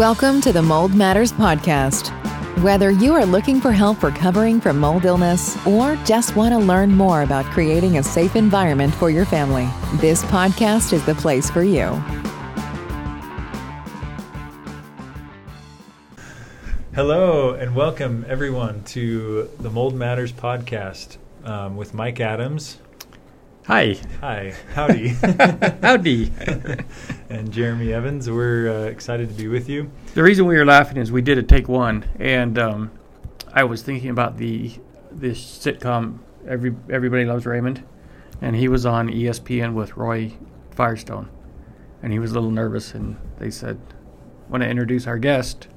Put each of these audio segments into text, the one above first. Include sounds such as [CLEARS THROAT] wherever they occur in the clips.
Welcome to the Mold Matters Podcast. Whether you are looking for help recovering from mold illness or just want to learn more about creating a safe environment for your family, this podcast is the place for you. Hello, and welcome everyone to the Mold Matters podcast um, with Mike Adams. Hi. Hi, howdy. [LAUGHS] Howdy. [LAUGHS] and Jeremy Evans. We're uh, excited to be with you. the reason we were laughing is we did a take one, and um, I was thinking about the this sitcom Every Everybody Loves Raymond, and he was on ESPN with Roy Firestone, and he was a little nervous, and they said, "Want to introduce our guest?"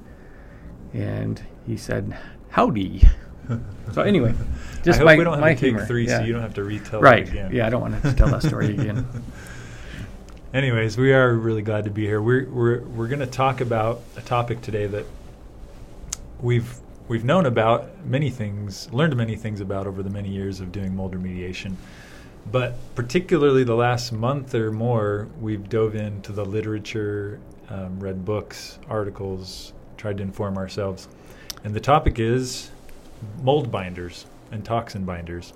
And he said, "Howdy." So anyway, [LAUGHS] just I hope my, we don't have my to take humor. three, yeah. so you don't have to retell right? it again. Yeah, I don't want to tell that story [LAUGHS] again. Anyways, we are really glad to be here. We're we're we're going to talk about a topic today that we've we've known about many things, learned many things about over the many years of doing mold remediation. But particularly the last month or more, we've dove into the literature, um, read books, articles, tried to inform ourselves. And the topic is mold binders and toxin binders.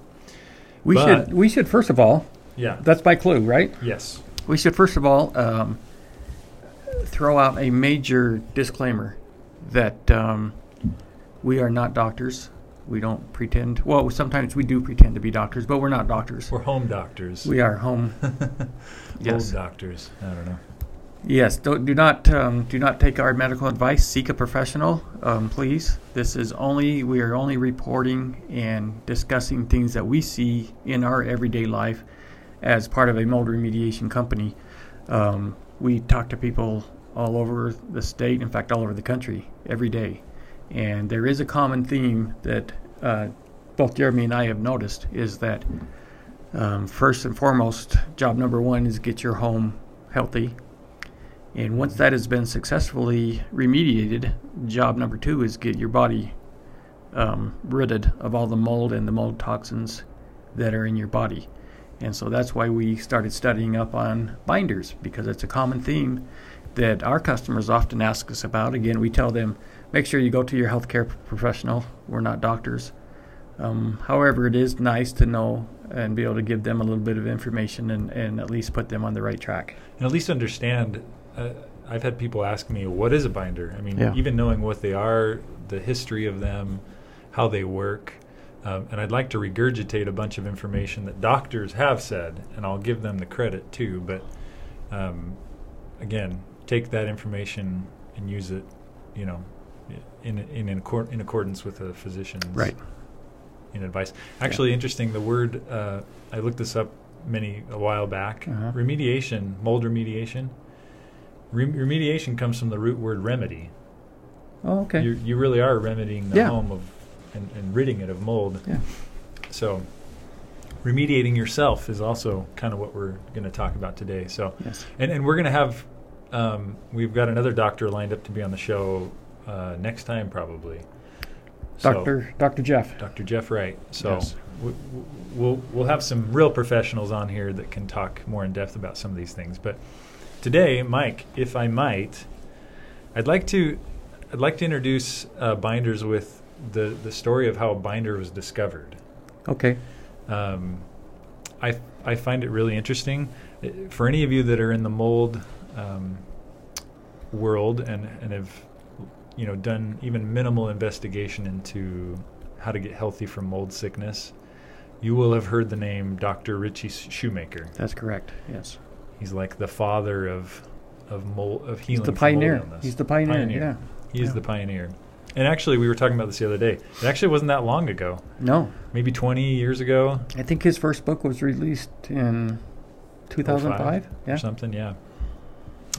We But- should we should first of all Yeah. that's my clue, right? Yes. We should first of all um, throw out a major disclaimer that um, we are not doctors. We don't pretend. Well, sometimes we do pretend to be doctors, but we're not doctors. We're home doctors. We are home. [LAUGHS] Yes. Old doctors. I don't know. Yes. Don't, do not um, do not take our medical advice. Seek a professional, um, please. This is only we are only reporting and discussing things that we see in our everyday life as part of a mold remediation company. Um, we talk to people all over the state, in fact, all over the country, every day, and there is a common theme that uh, both Jeremy and I have noticed is that um, first and foremost, job number one is get your home healthy. And once that has been successfully remediated, job number two is get your body um, ridded of all the mold and the mold toxins that are in your body. And so that's why we started studying up on binders because it's a common theme that our customers often ask us about. Again, we tell them make sure you go to your healthcare professional. We're not doctors. Um, however, it is nice to know and be able to give them a little bit of information and, and at least put them on the right track. and at least understand. Uh, I've had people ask me, "What is a binder?" I mean, Yeah. even knowing what they are, the history of them, how they work, um, and I'd like to regurgitate a bunch of information that doctors have said, and I'll give them the credit too. But um, again, take that information and use it, you know, in in in, accor- in accordance with a physician's Right. in advice. Actually, interesting. The word uh, I looked this up many a while back. Uh-huh. Remediation, mold remediation. Rem- remediation comes from the root word remedy. Oh, okay. You you really are remedying the Yeah. home of and, and ridding it of mold. Yeah. So remediating yourself is also kind of what we're going to talk about today. So yes. and and we're going to have um, we've got another doctor lined up to be on the show uh, next time probably. So- Doctor Doctor Jeff. Dr. Jeff Wright. So Yes. w- w- we'll we'll have some real professionals on here that can talk more in depth about some of these things. But today, Mike, if I might, I'd like to I'd like to introduce uh, binders with the the story of how a binder was discovered. Okay. Um, I I find it really interesting. For any of you that are in the mold um, world and and have you know done even minimal investigation into how to get healthy from mold sickness, you will have heard the name Dr. Ritchie Shoemaker. That's correct. Yes. He's like the father of of mold of He's healing. the pioneer. He's the pioneer. Yeah. He is Yeah. the pioneer. And actually, we were talking about this the other day. It actually wasn't that long ago. No, Maybe 20 years ago, I think his first book was released in 2005. or something. Yeah.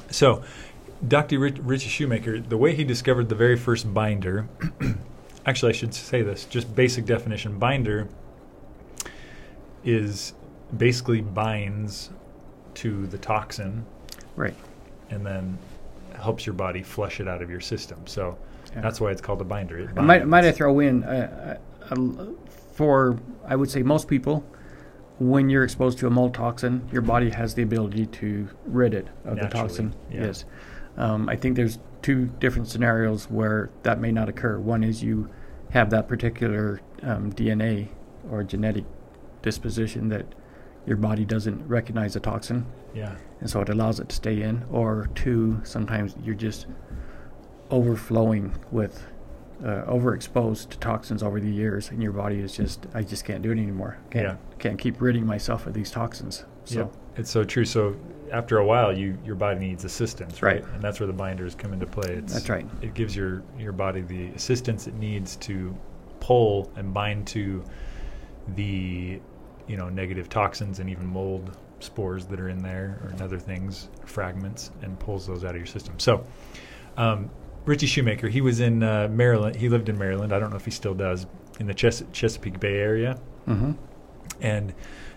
So, Dr. Rich, Ritchie Shoemaker, the way he discovered the very first binder, [CLEARS THROAT] actually, I should say this just basic definition binder is basically binds to the toxin Right. and then helps your body flush it out of your system. So, Yeah. that's why it's called a binder. It might, might I throw in uh, uh, uh, for I would say most people, when you're exposed to a mold toxin, your body has the ability to rid it of the toxin. yeah. Yes. Um, I think there's two different scenarios where that may not occur. One is you have that particular um, DNA or genetic disposition that your body doesn't recognize the toxin, Yeah. and so it allows it to stay in. Or two, sometimes you're just overflowing with uh, overexposed to toxins over the years, and your body is just I just can't do it anymore. Can't Yeah. can't keep ridding myself of these toxins. So Yep. It's so true. So after a while, you your body needs assistance, right? Right. And that's where the binders come into play. It's, That's right. It gives your your body the assistance it needs to pull and bind to the you know negative toxins and even mold spores that are in there or other things, fragments, and pulls those out of your system. So. Um, Ritchie Shoemaker, he was in uh, Maryland. He lived in Maryland. I don't know if he still does in the Ches- Chesapeake Bay area hmm and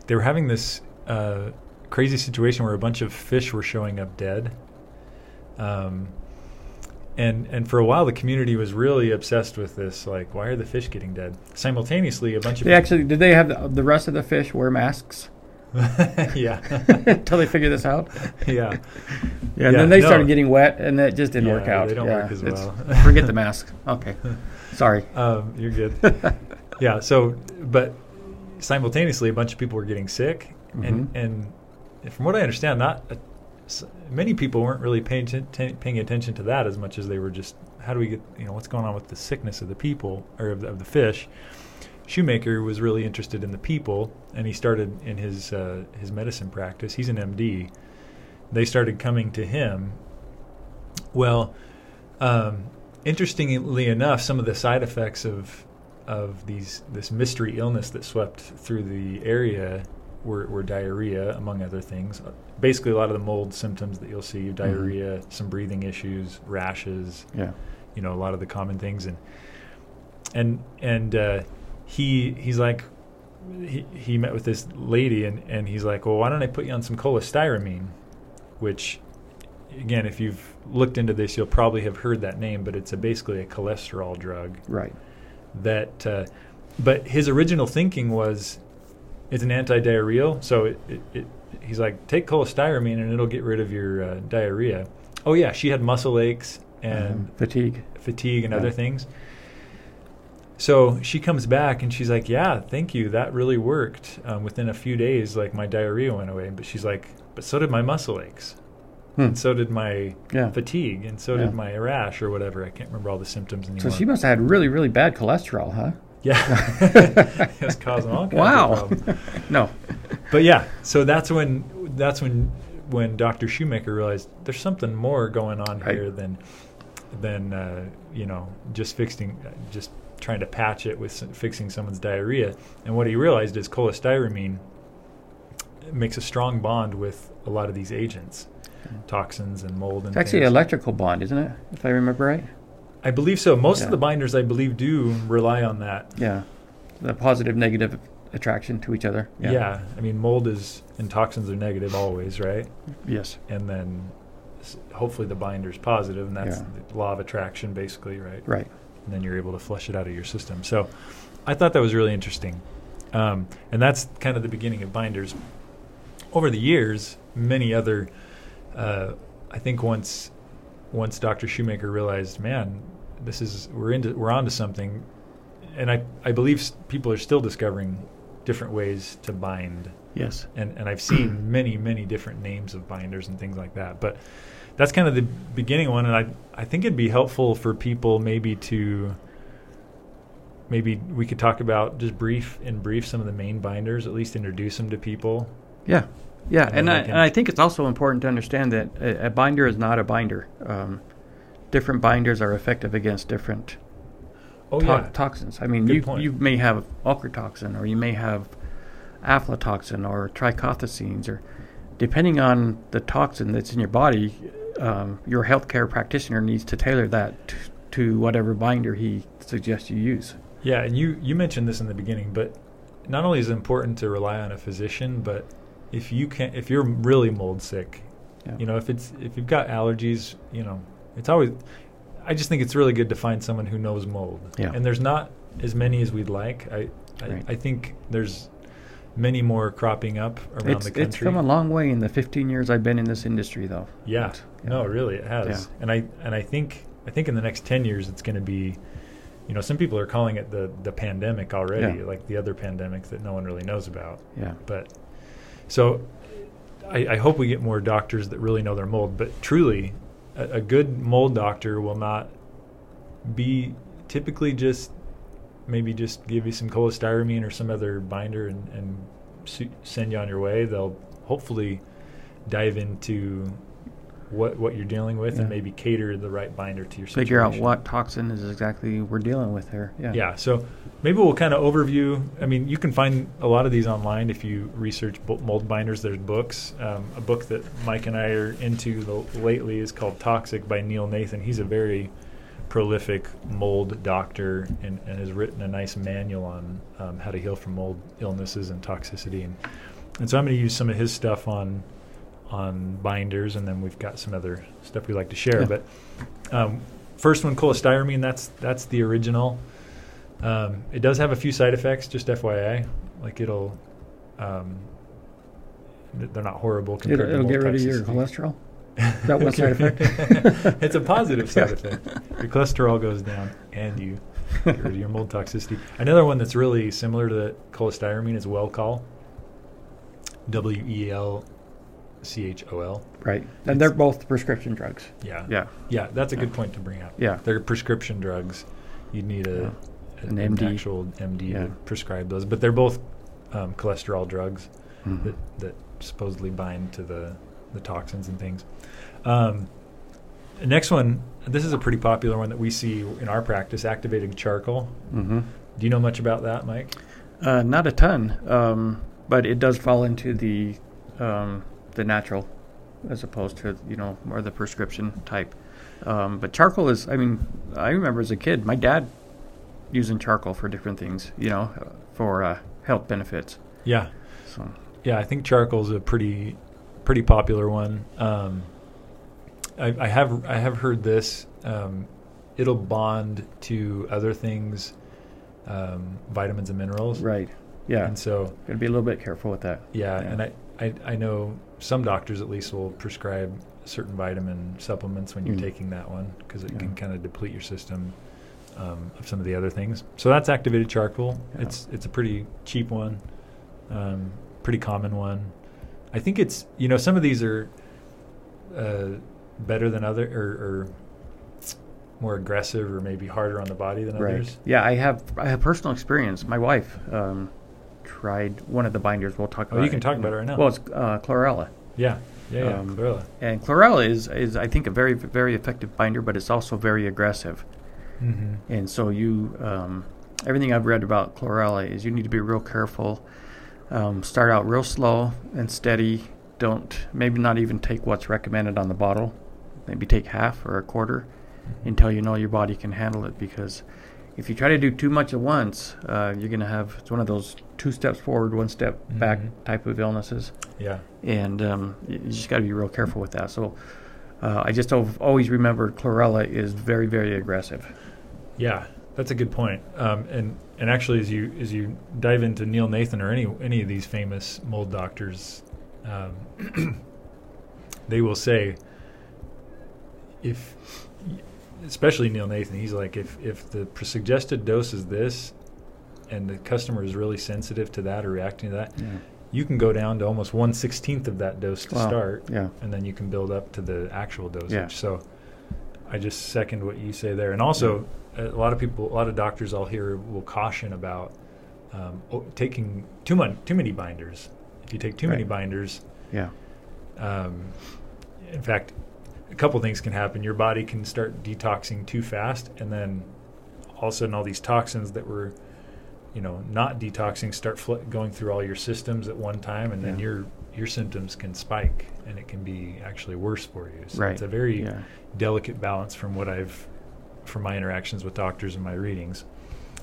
they were having this uh, crazy situation where a bunch of fish were showing up dead. Um, and and for a while, the community was really obsessed with this. Like, why are the fish getting dead? Simultaneously, a bunch of They actually did they have the, the rest of the fish wear masks [LAUGHS] yeah, [LAUGHS] until they figure this out? yeah, Yeah, and Yeah, then they no. started getting wet, and that just didn't Yeah, work out. they don't yeah, work as well. [LAUGHS] forget the mask. Okay, sorry. um, you're good. yeah. So, but simultaneously, a bunch of people were getting sick, and Mhm. and from what I understand, not a, many people weren't really paying atten- paying attention to that as much as they were just how do we get you know what's going on with the sickness of the people or of the, of the fish. Shoemaker was really interested in the people, and he started in his uh, his medicine practice. He's an MD. They started coming to him. Well, um, interestingly enough, some of the side effects of of these this mystery illness that swept through the area were, were diarrhea, among other things. Basically, a lot of the mold symptoms that you'll see: diarrhea, some breathing issues, rashes. Yeah. You know, a lot of the common things, and and and uh, he he's like. He, he met with this lady and, and he's like, well, why don't I put you on some cholestyramine, which again, if you've looked into this, you'll probably have heard that name, but it's a, basically a cholesterol drug Right. that uh, but his original thinking was it's an anti-diarrheal so it, it, it, he's like take cholestyramine and it'll get rid of your uh, diarrhea oh yeah she had muscle aches and Mhm. fatigue. fatigue and Yeah. other things so she comes back and she's like yeah thank you that really worked um, within a few days like my diarrhea went away but she's like but so did my muscle aches Hmm. and so did my Yeah. fatigue and so Yeah. did my rash or whatever i can't remember all the symptoms anymore So she must have had really, really bad cholesterol, huh? Yeah, [LAUGHS] it's causing all kinds Wow. of problems. No. But yeah, so that's when that's when when Dr. Shoemaker realized there's something more going on Right. here than than uh, you know just fixing just trying to patch it with s- fixing someone's diarrhea. And what he realized is cholestyramine makes a strong bond with a lot of these agents, toxins and mold and It's actually an electrical bond, isn't it? If I remember right. I believe so. Most Yeah. of the binders, I believe, do rely on that. Yeah. The positive, negative attraction to each other. Yeah. yeah. I mean, mold is and toxins are negative always, right? Yes. And then s- hopefully the binder's positive, and that's Yeah. the law of attraction, basically, right? Right. And then you're able to flush it out of your system. So I thought that was really interesting. Um, and that's kind of the beginning of binders. Over the years, many other, uh, I think once once Dr. Shoemaker realized, man, this is we're into we're onto something, and I I believe people are still discovering different ways to bind Yes. and and I've seen [CLEARS THROAT] many many different names of binders and things like that. But that's kind of the beginning one, and I I think it'd be helpful for people maybe to maybe we could talk about just brief in brief some of the main binders, at least introduce them to people. Yeah. Yeah. And And, I, and I think it's also important to understand that a, a binder is not a binder. Um, different binders are effective against different Oh to- yeah, toxins. I mean, Good you point. you may have ochratoxin, or you may have aflatoxin, or trichothecenes, or depending on the toxin that's in your body, um, your healthcare practitioner needs to tailor that t- to whatever binder he suggests you use. yeah. And you you mentioned this in the beginning, but not only is it important to rely on a physician, but if you can if you're really mold sick, Yeah. you know if it's if you've got allergies you know it's always i just think it's really good to find someone who knows mold Yeah. and there's not as many as we'd like i I, Right. I think there's many more cropping up around It's, the country. it's come a long way in the 15 years I've been in this industry, though. Yeah. But, No, really, it has. Yeah. And I and I think I think in the next ten years it's going to be, you know, some people are calling it the the pandemic already, Yeah. like the other pandemic that no one really knows about. Yeah. But so I, I hope we get more doctors that really know their mold. But truly, a, a good mold doctor will not be typically just maybe just give you some cholestyramine or some other binder and, and send you on your way. They'll hopefully dive into what what you're dealing with and maybe cater the right binder to your situation. Figure out what toxin is exactly we're dealing with here. Yeah. Yeah, so maybe we'll kind of overview. I mean, you can find a lot of these online if you research mold binders. There's books. Um, a book that Mike and I are into the, lately is called Toxic by Neil Nathan. He's a very prolific mold doctor and, and has written a nice manual on um, how to heal from mold illnesses and toxicity. And, and so I'm going to use some of his stuff on on binders, and then we've got some other stuff we like to share. Yeah. But um, first one, cholestyramine. That's that's the original. Um, it does have a few side effects, just FYI. Like it'll, um, th- they're not horrible. It'll, compared to it'll mold get rid of your cholesterol. Is that one side effect? [LAUGHS] it's a positive side effect. Your cholesterol goes down, and you get rid of your mold toxicity. Another one that's really similar to the cholestyramine is Welchol. W e l c h o l. Right. And they're both prescription drugs. Yeah. Yeah. Yeah, that's a good point to bring up. Yeah. They're prescription drugs. You need a, Yeah. An an, MD. actual MD Yeah. to prescribe those, but they're both um, cholesterol drugs Mhm. that, that supposedly bind to the, the toxins and things. Um, next one, this is a pretty popular one that we see in our practice: activated charcoal. Mhm. Do you know much about that, Mike? Uh, not a ton, um, but it does fall into the um, the natural, as opposed to you know more the prescription type. Um, but charcoal is, I mean, I remember as a kid, my dad using charcoal for different things, you know, for uh, health benefits. Yeah, So yeah. I think charcoal's a pretty pretty popular one. Um, I, I have I have heard this. Um, it'll bond to other things, um, vitamins and minerals. right, yeah, And so got to be a little bit careful with that. Yeah, Yeah. and I, I I know some doctors at least will prescribe certain vitamin supplements when you're Mm. taking that one because it Yeah. can kind of deplete your system um, of some of the other things. So that's activated charcoal. Yeah. It's it's a pretty cheap one, um, pretty common one. I think it's you know some of these are uh, better than other or, or more aggressive or maybe harder on the body than Right. others. Yeah, I have I have personal experience. My wife um, tried one of the binders. We'll talk Oh, about. you can it. talk about it right now. Well, it's uh, chlorella. Yeah, yeah, yeah. Um, chlorella. And chlorella is, is, I think, a very, very effective binder, but it's also very aggressive. Mm-hmm. And so you, um, everything I've read about chlorella is you need to be real careful. Um, start out real slow and steady. Don't maybe not even take what's recommended on the bottle. Maybe take half or a quarter until you know your body can handle it. Because if you try to do too much at once, uh, you're going to have it's one of those two steps forward, one step back Mhm. type of illnesses Yeah. and um, you just got to be real careful with that. So uh, I just al- always remember chlorella is very, very aggressive. Yeah, that's a good point. Um, and and actually, as you as you dive into Neil Nathan or any any of these famous mold doctors, um, [CLEARS THROAT] they will say if, especially Neil Nathan, he's like if if the suggested dose is this, and the customer is really sensitive to that or reacting to that, Yeah. you can go down to almost one sixteenth of that dose to Wow. start, Yeah. and then you can build up to the actual dosage. Yeah. So I just second what you say there. And also, a lot of people, a lot of doctors I'll hear will caution about um, o- taking too much, too many binders. If you take too many binders, Yeah. um, in fact, a couple things can happen. Your body can start detoxing too fast, and then all of a sudden, all these toxins that were, you know, not detoxing start fl- going through all your systems at one time, and then your your symptoms can spike, and it can be actually worse for you. So Right. it's a very Yeah. delicate balance from what I've from my interactions with doctors and my readings.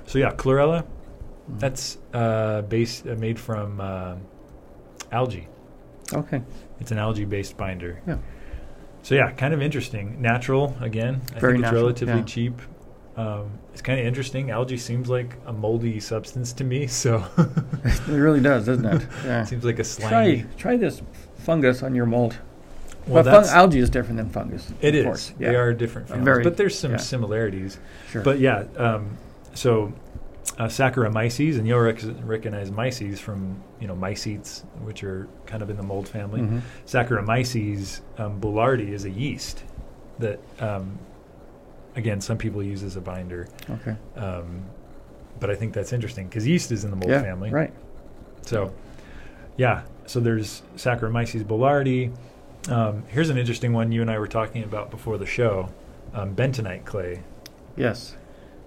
So yeah, chlorella, Mhm. that's uh, based uh, made from uh, algae. Okay. It's an algae-based binder. Yeah. So yeah, kind of interesting. Natural again. I Very think it's relatively yeah. cheap. Um, it's kind of interesting. Algae seems like a moldy substance to me, so [LAUGHS] it really does, doesn't it? [LAUGHS] Yeah. seems like a slimy. Try try this fungus on your mold. Well, but fun- that's algae is different than fungus. It is. of course. They are different families, very- but there's some similarities. Sure. But yeah, um, so uh, Saccharomyces, and you'll rec- recognize myces from you know mycetes, which are kind of in the mold family. Mhm. Saccharomyces um, boulardii is a yeast that, um, again, some people use as a binder. Okay. Um, but I think that's interesting because yeast is in the mold yeah. family. Right. So, yeah. So there's Saccharomyces boulardii. Um, here's an interesting one you and I were talking about before the show: um, bentonite clay, Yes.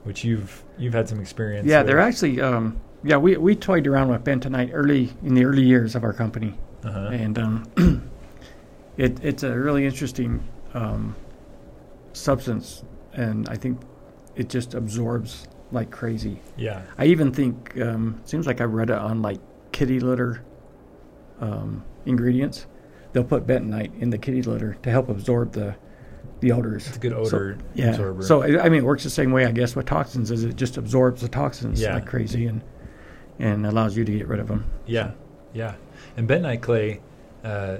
Which you've you've had some experience. Yeah, with. they're actually. Um, yeah, we we toyed around with bentonite early in the early years of our company, Uh-huh. and um, [CLEARS THROAT] it it's a really interesting um, substance, and I think it just absorbs like crazy. Yeah. I even think um, seems like I read it on like kitty litter um, ingredients. They'll put bentonite in the kitty litter to help absorb the the odors. It's a good So- odor Yeah. absorber. So I mean, it works the same way, I guess, with toxins. Is it just absorbs the toxins Yeah. like crazy and and allows you to get rid of them. Yeah, yeah. And bentonite clay, uh,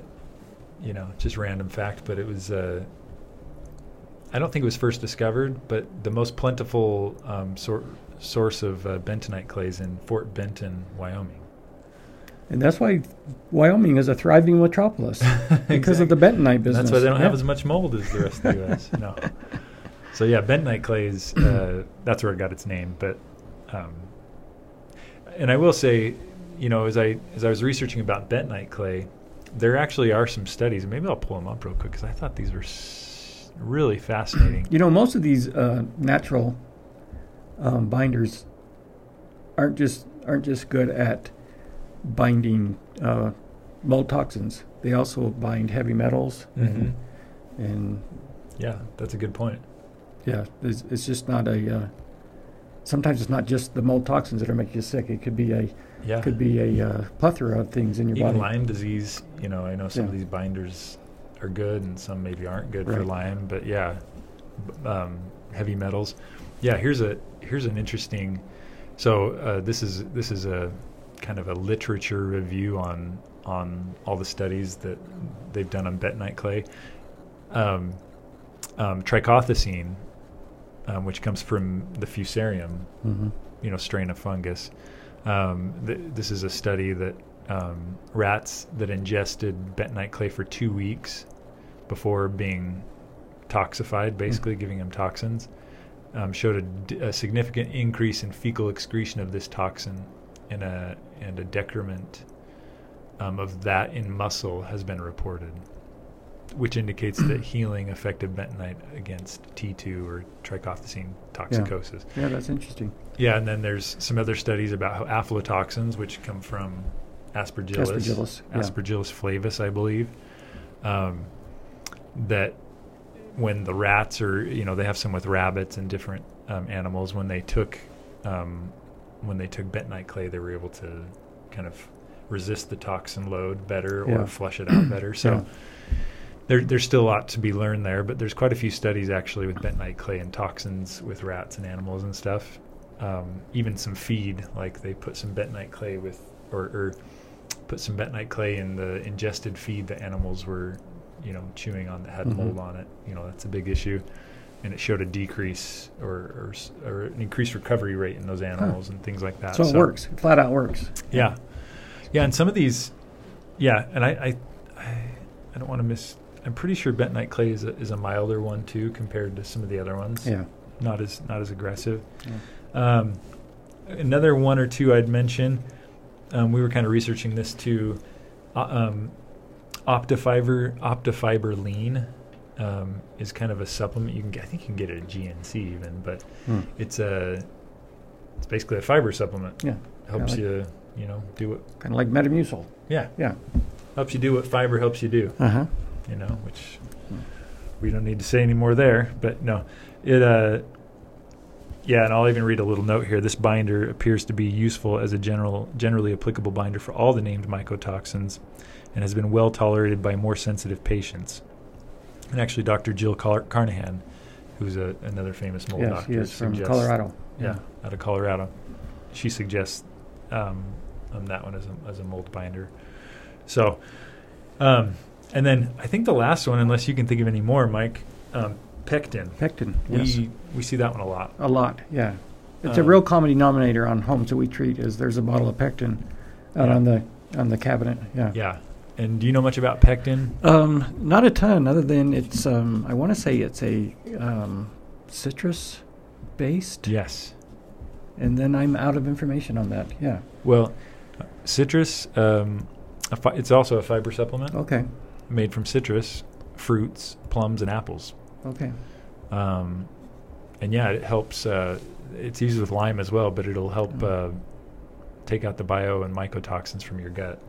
you know, just random fact, but it was. Uh, I don't think it was first discovered, but the most plentiful um, sor- source of uh, bentonite clay is in Fort Benton, Wyoming. And that's why Wyoming is a thriving metropolis [LAUGHS] because of the bentonite business. That's why they don't have as much mold as the rest of the U.S. [LAUGHS] no. So yeah, bentonite clay is uh, [CLEARS THROAT] that's where it got its name. But um, and I will say, you know, as I as I was researching about bentonite clay, there actually are some studies. Maybe I'll pull them up real quick because I thought these were s- really fascinating. [CLEARS THROAT] You know, most of these uh, natural um, binders aren't just aren't just good at binding uh, mold toxins. They also bind heavy metals, Mhm. and, and Yeah, that's a good point. yeah, it's, it's just not a. Uh, sometimes it's not just the mold toxins that are making you sick. It could be a Yeah, could be a uh, plethora of things in your even body. Lyme disease. You know, I know some of these binders are good and some maybe aren't good for Lyme. But yeah, um, heavy metals. Yeah, here's a here's an interesting. So uh, this is this is a kind of a literature review on on all the studies that they've done on bentonite clay. Um, um, trichothecene, um, which comes from the fusarium, hmm you know strain of fungus. Um, th- this is a study that um, rats that ingested bentonite clay for two weeks before being toxified, basically giving them toxins, um, showed a, d- a significant increase in fecal excretion of this toxin, and a and a decrement um, of that in muscle has been reported, which indicates that [CLEARS THROAT] healing effective bentonite against T2 or trichothecene toxicosis. Yeah, that's interesting. Yeah, and then there's some other studies about how aflatoxins, which come from aspergillus, Aspergillus, yeah. aspergillus flavus, I believe, um, that when the rats are, you know, they have some with rabbits and different um, animals. When they took, um, when they took bentonite clay, they were able to kind of resist the toxin load better Yeah. or flush it out better. [CLEARS THROAT] So. Yeah. There, there's still a lot to be learned there, but there's quite a few studies actually with bentonite clay and toxins with rats and animals and stuff. Um, even some feed, like they put some bentonite clay with, or, or put some bentonite clay in the ingested feed that animals were, you know, chewing on that had Mhm. mold on it. You know, that's a big issue, and it showed a decrease or or, or an increased recovery rate in those animals and things like that. So, it works. It flat out works. Yeah, yeah, and some of these, yeah, and I, I, I, I don't want to miss. I'm pretty sure bentonite clay is a, is a milder one too compared to some of the other ones. Yeah. not as not as aggressive. Um, another one or two I'd mention. Um, we were kind of researching this too. Uh, um, Optifiber Optifiber Lean um, is kind of a supplement you can get. I think you can get it at GNC even, but Hmm. it's a it's basically a fiber supplement. Yeah. helps like- you you know do what Kind of like Metamucil. yeah Yeah. helps you do what fiber helps you do Uh huh. you know, which we don't need to say anymore there. But no, it, uh, yeah, and I'll even read a little note here. This binder appears to be useful as a general, generally applicable binder for all the named mycotoxins and has been well tolerated by more sensitive patients. And actually, Dr. Jill Car- Carnahan, who's a, another famous mold yes, doctor, he is from Colorado. Yeah, out of Colorado. She suggests um, um, that one as a, as a mold binder. So, um, and then I think the last one, unless you can think of any more, Mike, um, pectin. Pectin. Yes. We we see that one a lot. A lot, yeah. It's a Um, real common denominator on homes that we treat. Is there's a bottle of pectin out Yeah. on the on the cabinet. Yeah. Yeah. And do you know much about pectin? Um, not a ton, other than it's. Um, I want to say it's a um, citrus based, Yes. and then I'm out of information on that. Yeah. Well, citrus. Um, a fi- it's also a fiber supplement Okay. made from citrus, fruits, plums, and apples. Okay. Um, and yeah, it helps. Uh, it's used with Lyme as well, but it'll help Mm. uh, take out the bio and mycotoxins from your gut.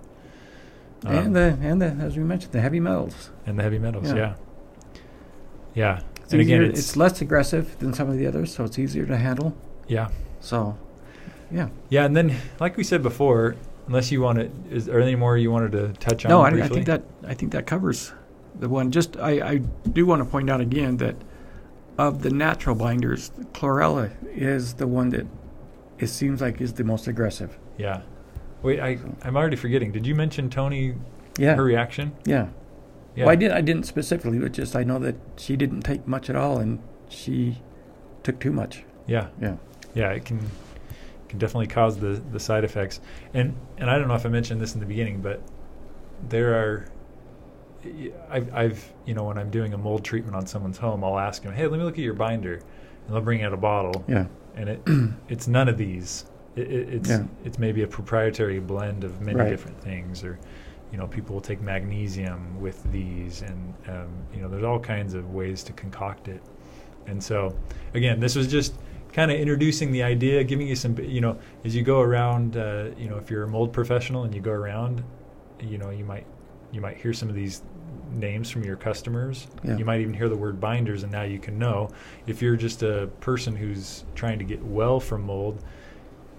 Um, and the and the as we mentioned the heavy metals. and the heavy metals, Yeah. yeah. Yeah. It's and again, it's, it's less aggressive than some of the others, so it's easier to handle. yeah. So, yeah. Yeah, and then like we said before, unless you want to, is there any more you wanted to touch on? No, I, I think that I think that covers the one. Just I, I do want to point out again that of the natural binders, chlorella is the one that it seems like is the most aggressive. Yeah. Wait, I So- I'm already forgetting. Did you mention Tony? Yeah, Her reaction? yeah. Yeah. Well, I did. I didn't specifically, but just I know that she didn't take much at all, and she took too much. Yeah. Yeah. Yeah, it can can definitely cause the the side effects. And and I don't know if I mentioned this in the beginning, but there are I've, I've you know when I'm doing a mold treatment on someone's home, I'll ask them, "Hey, let me look at your binder," and they'll bring out a bottle, Yeah, and it [CLEARS THROAT] it's none of these. It, it, it's Yeah. it's maybe a proprietary blend of many Right. different things, or you know, people will take magnesium with these, and um, you know, there's all kinds of ways to concoct it. And so, again, this was just kind of introducing the idea, giving you some, you know, as you go around, uh, you know, if you're a mold professional and you go around, you know, you might you might hear some of these names from your customers. Yeah. You might even hear the word binders, and now you can know if you're just a person who's trying to get well from mold.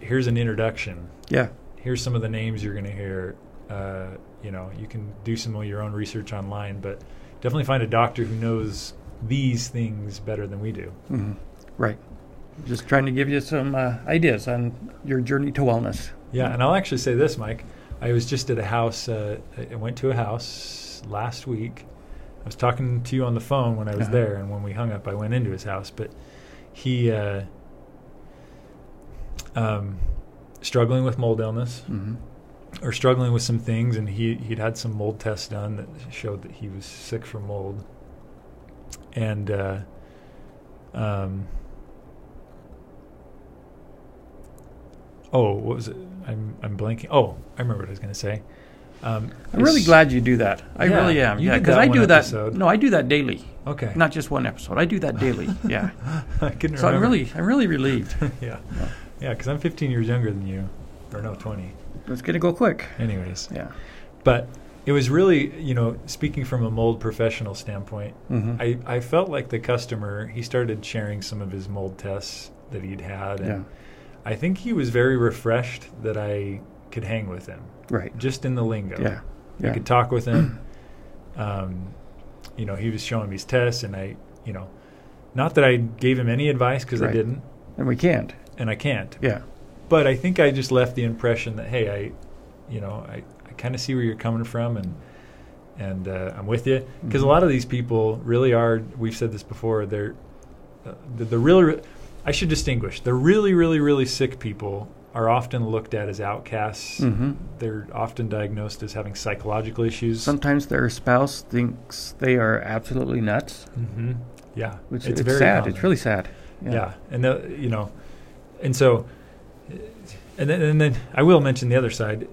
Here's an introduction. yeah, Here's some of the names you're going to hear. Uh, you know, you can do some of your own research online, but definitely find a doctor who knows these things better than we do. hmm right. Just trying to give you some uh, ideas on your journey to wellness. Yeah, and I'll actually say this, Mike. I was just at a house. Uh, I went to a house last week. I was talking to you on the phone when I was Uh-huh. there, and when we hung up, I went into his house. But he, uh, um, struggling with mold illness, hmm or struggling with some things, and he he'd had some mold tests done that showed that he was sick from mold, and uh, um, oh, what was it? I'm I'm blanking. Oh, I remember what I was going to say. Um, I'm really glad you do that. I Yeah, really am. Yeah, because I do that. episode. No, I do that daily. Okay, Not just one episode. I do that daily. [LAUGHS] Yeah. I couldn't so I'm really, I'm really relieved. [LAUGHS] yeah, Yeah. Yeah, because I'm 15 years younger than you, or no, 20. It's gonna go quick. Anyways, Yeah. but it was really, you know, speaking from a mold professional standpoint. hmm I, I felt like the customer, he started sharing some of his mold tests that he'd had. And Yeah. I think he was very refreshed that I could hang with him Right. just in the lingo. Yeah. I could talk with him. um, you know, he was showing me his tests, and I, you know, not that I gave him any advice because I didn't, And we can't. And I can't. Yeah. But I think I just left the impression that, hey, I, you know, I, I kind of see where you're coming from, and and uh, I'm with you because Mhm. a lot of these people really are. We've said this before. They're uh, the, the really. I should distinguish. The really, really, really sick people are often looked at as outcasts. hmm They're often diagnosed as having psychological issues. Sometimes their spouse thinks they are absolutely nuts, hmm Yeah, which it's it's, very sad. common. It's really sad. yeah, and the, you know, and so, and then, and then I will mention the other side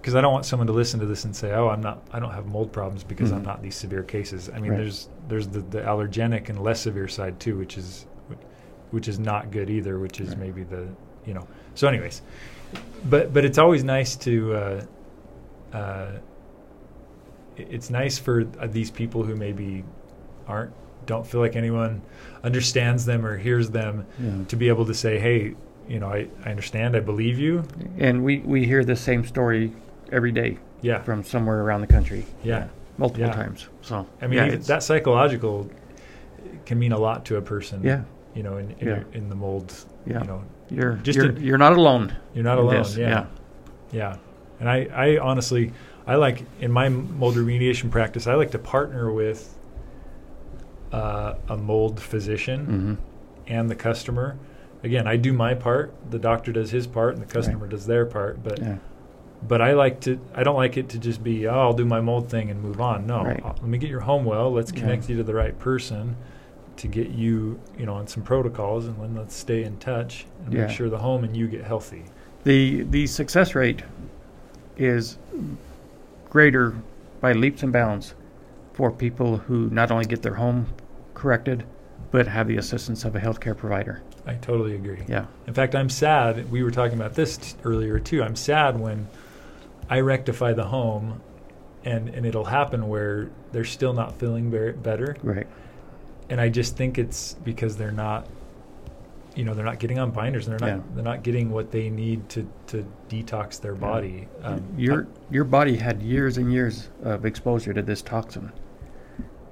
because I don't want someone to listen to this and say, "Oh, I'm not, I don't have mold problems because I'm Mhm. not these severe cases." I mean, Right. there's there's the, the allergenic and less severe side too, which is which is not good either, which is Right. maybe the you know. So, anyways, but but it's always nice to. Uh, uh, it's nice for uh, these people who maybe aren't don't feel like anyone understands them or hears them Yeah. to be able to say, hey, you know, I, I understand, I believe you. And we, we hear the same story every day Yeah. from somewhere around the country. Yeah. Multiple Yeah. times. So I mean, yeah, that psychological can mean a lot to a person. Yeah. You know, in in, Yeah. your, in the mold. Yeah. You know, You're Just you're, in- you're not alone. you're not alone. this. yeah. Yeah. And I, I honestly, I like in my mold remediation practice, I like to partner with uh, a mold physician hmm and the customer. Again, I do my part, the doctor does his part, and the customer does their part. But Yeah. but I like to, I don't like it to just be, oh, I'll do my mold thing and move on. No, Right. uh, let me get your home well. Let's Yeah. connect you to the right person to get you, you know, on some protocols, and then let's stay in touch and Yeah. make sure the home and you get healthy. The the success rate is greater by leaps and bounds for people who not only get their home corrected, but have the assistance of a healthcare provider. I totally agree. Yeah. In fact, I'm sad. We were talking about this t- earlier too. I'm sad when I rectify the home, and and it'll happen where they're still not feeling ver- better, Right. and I just think it's because they're not, you know, they're not getting on binders, and they're not Yeah. they're not getting what they need to to detox their body. Um, your your body had years and years of exposure to this toxin,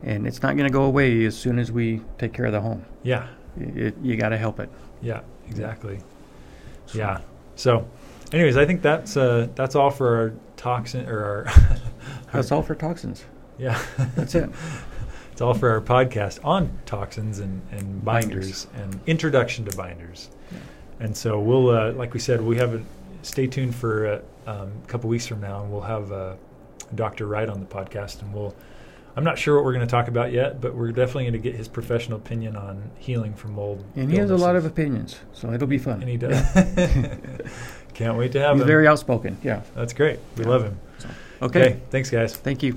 and it's not going to go away as soon as we take care of the home. yeah, It, you got to help it. yeah, exactly. Yeah. So, anyways, I think that's uh, that's all for our toxin or our. [LAUGHS] That's all for toxins. Yeah. That's it. [LAUGHS] It's all for our podcast on toxins and, and Binders. binders, and introduction to binders. And so we'll, uh, like we said, we have a stay tuned for uh, um, a couple weeks from now, and we'll have uh, Dr. Wright on the podcast, and we'll. I'm not sure what we're going to talk about yet, but we're definitely going to get his professional opinion on healing from mold. And he has a lot of opinions, so it'll be fun. and he does. [LAUGHS] Can't wait to have He's him. very outspoken. Yeah. That's great. We Yeah. love him. Okay. okay. Thanks, guys. Thank you.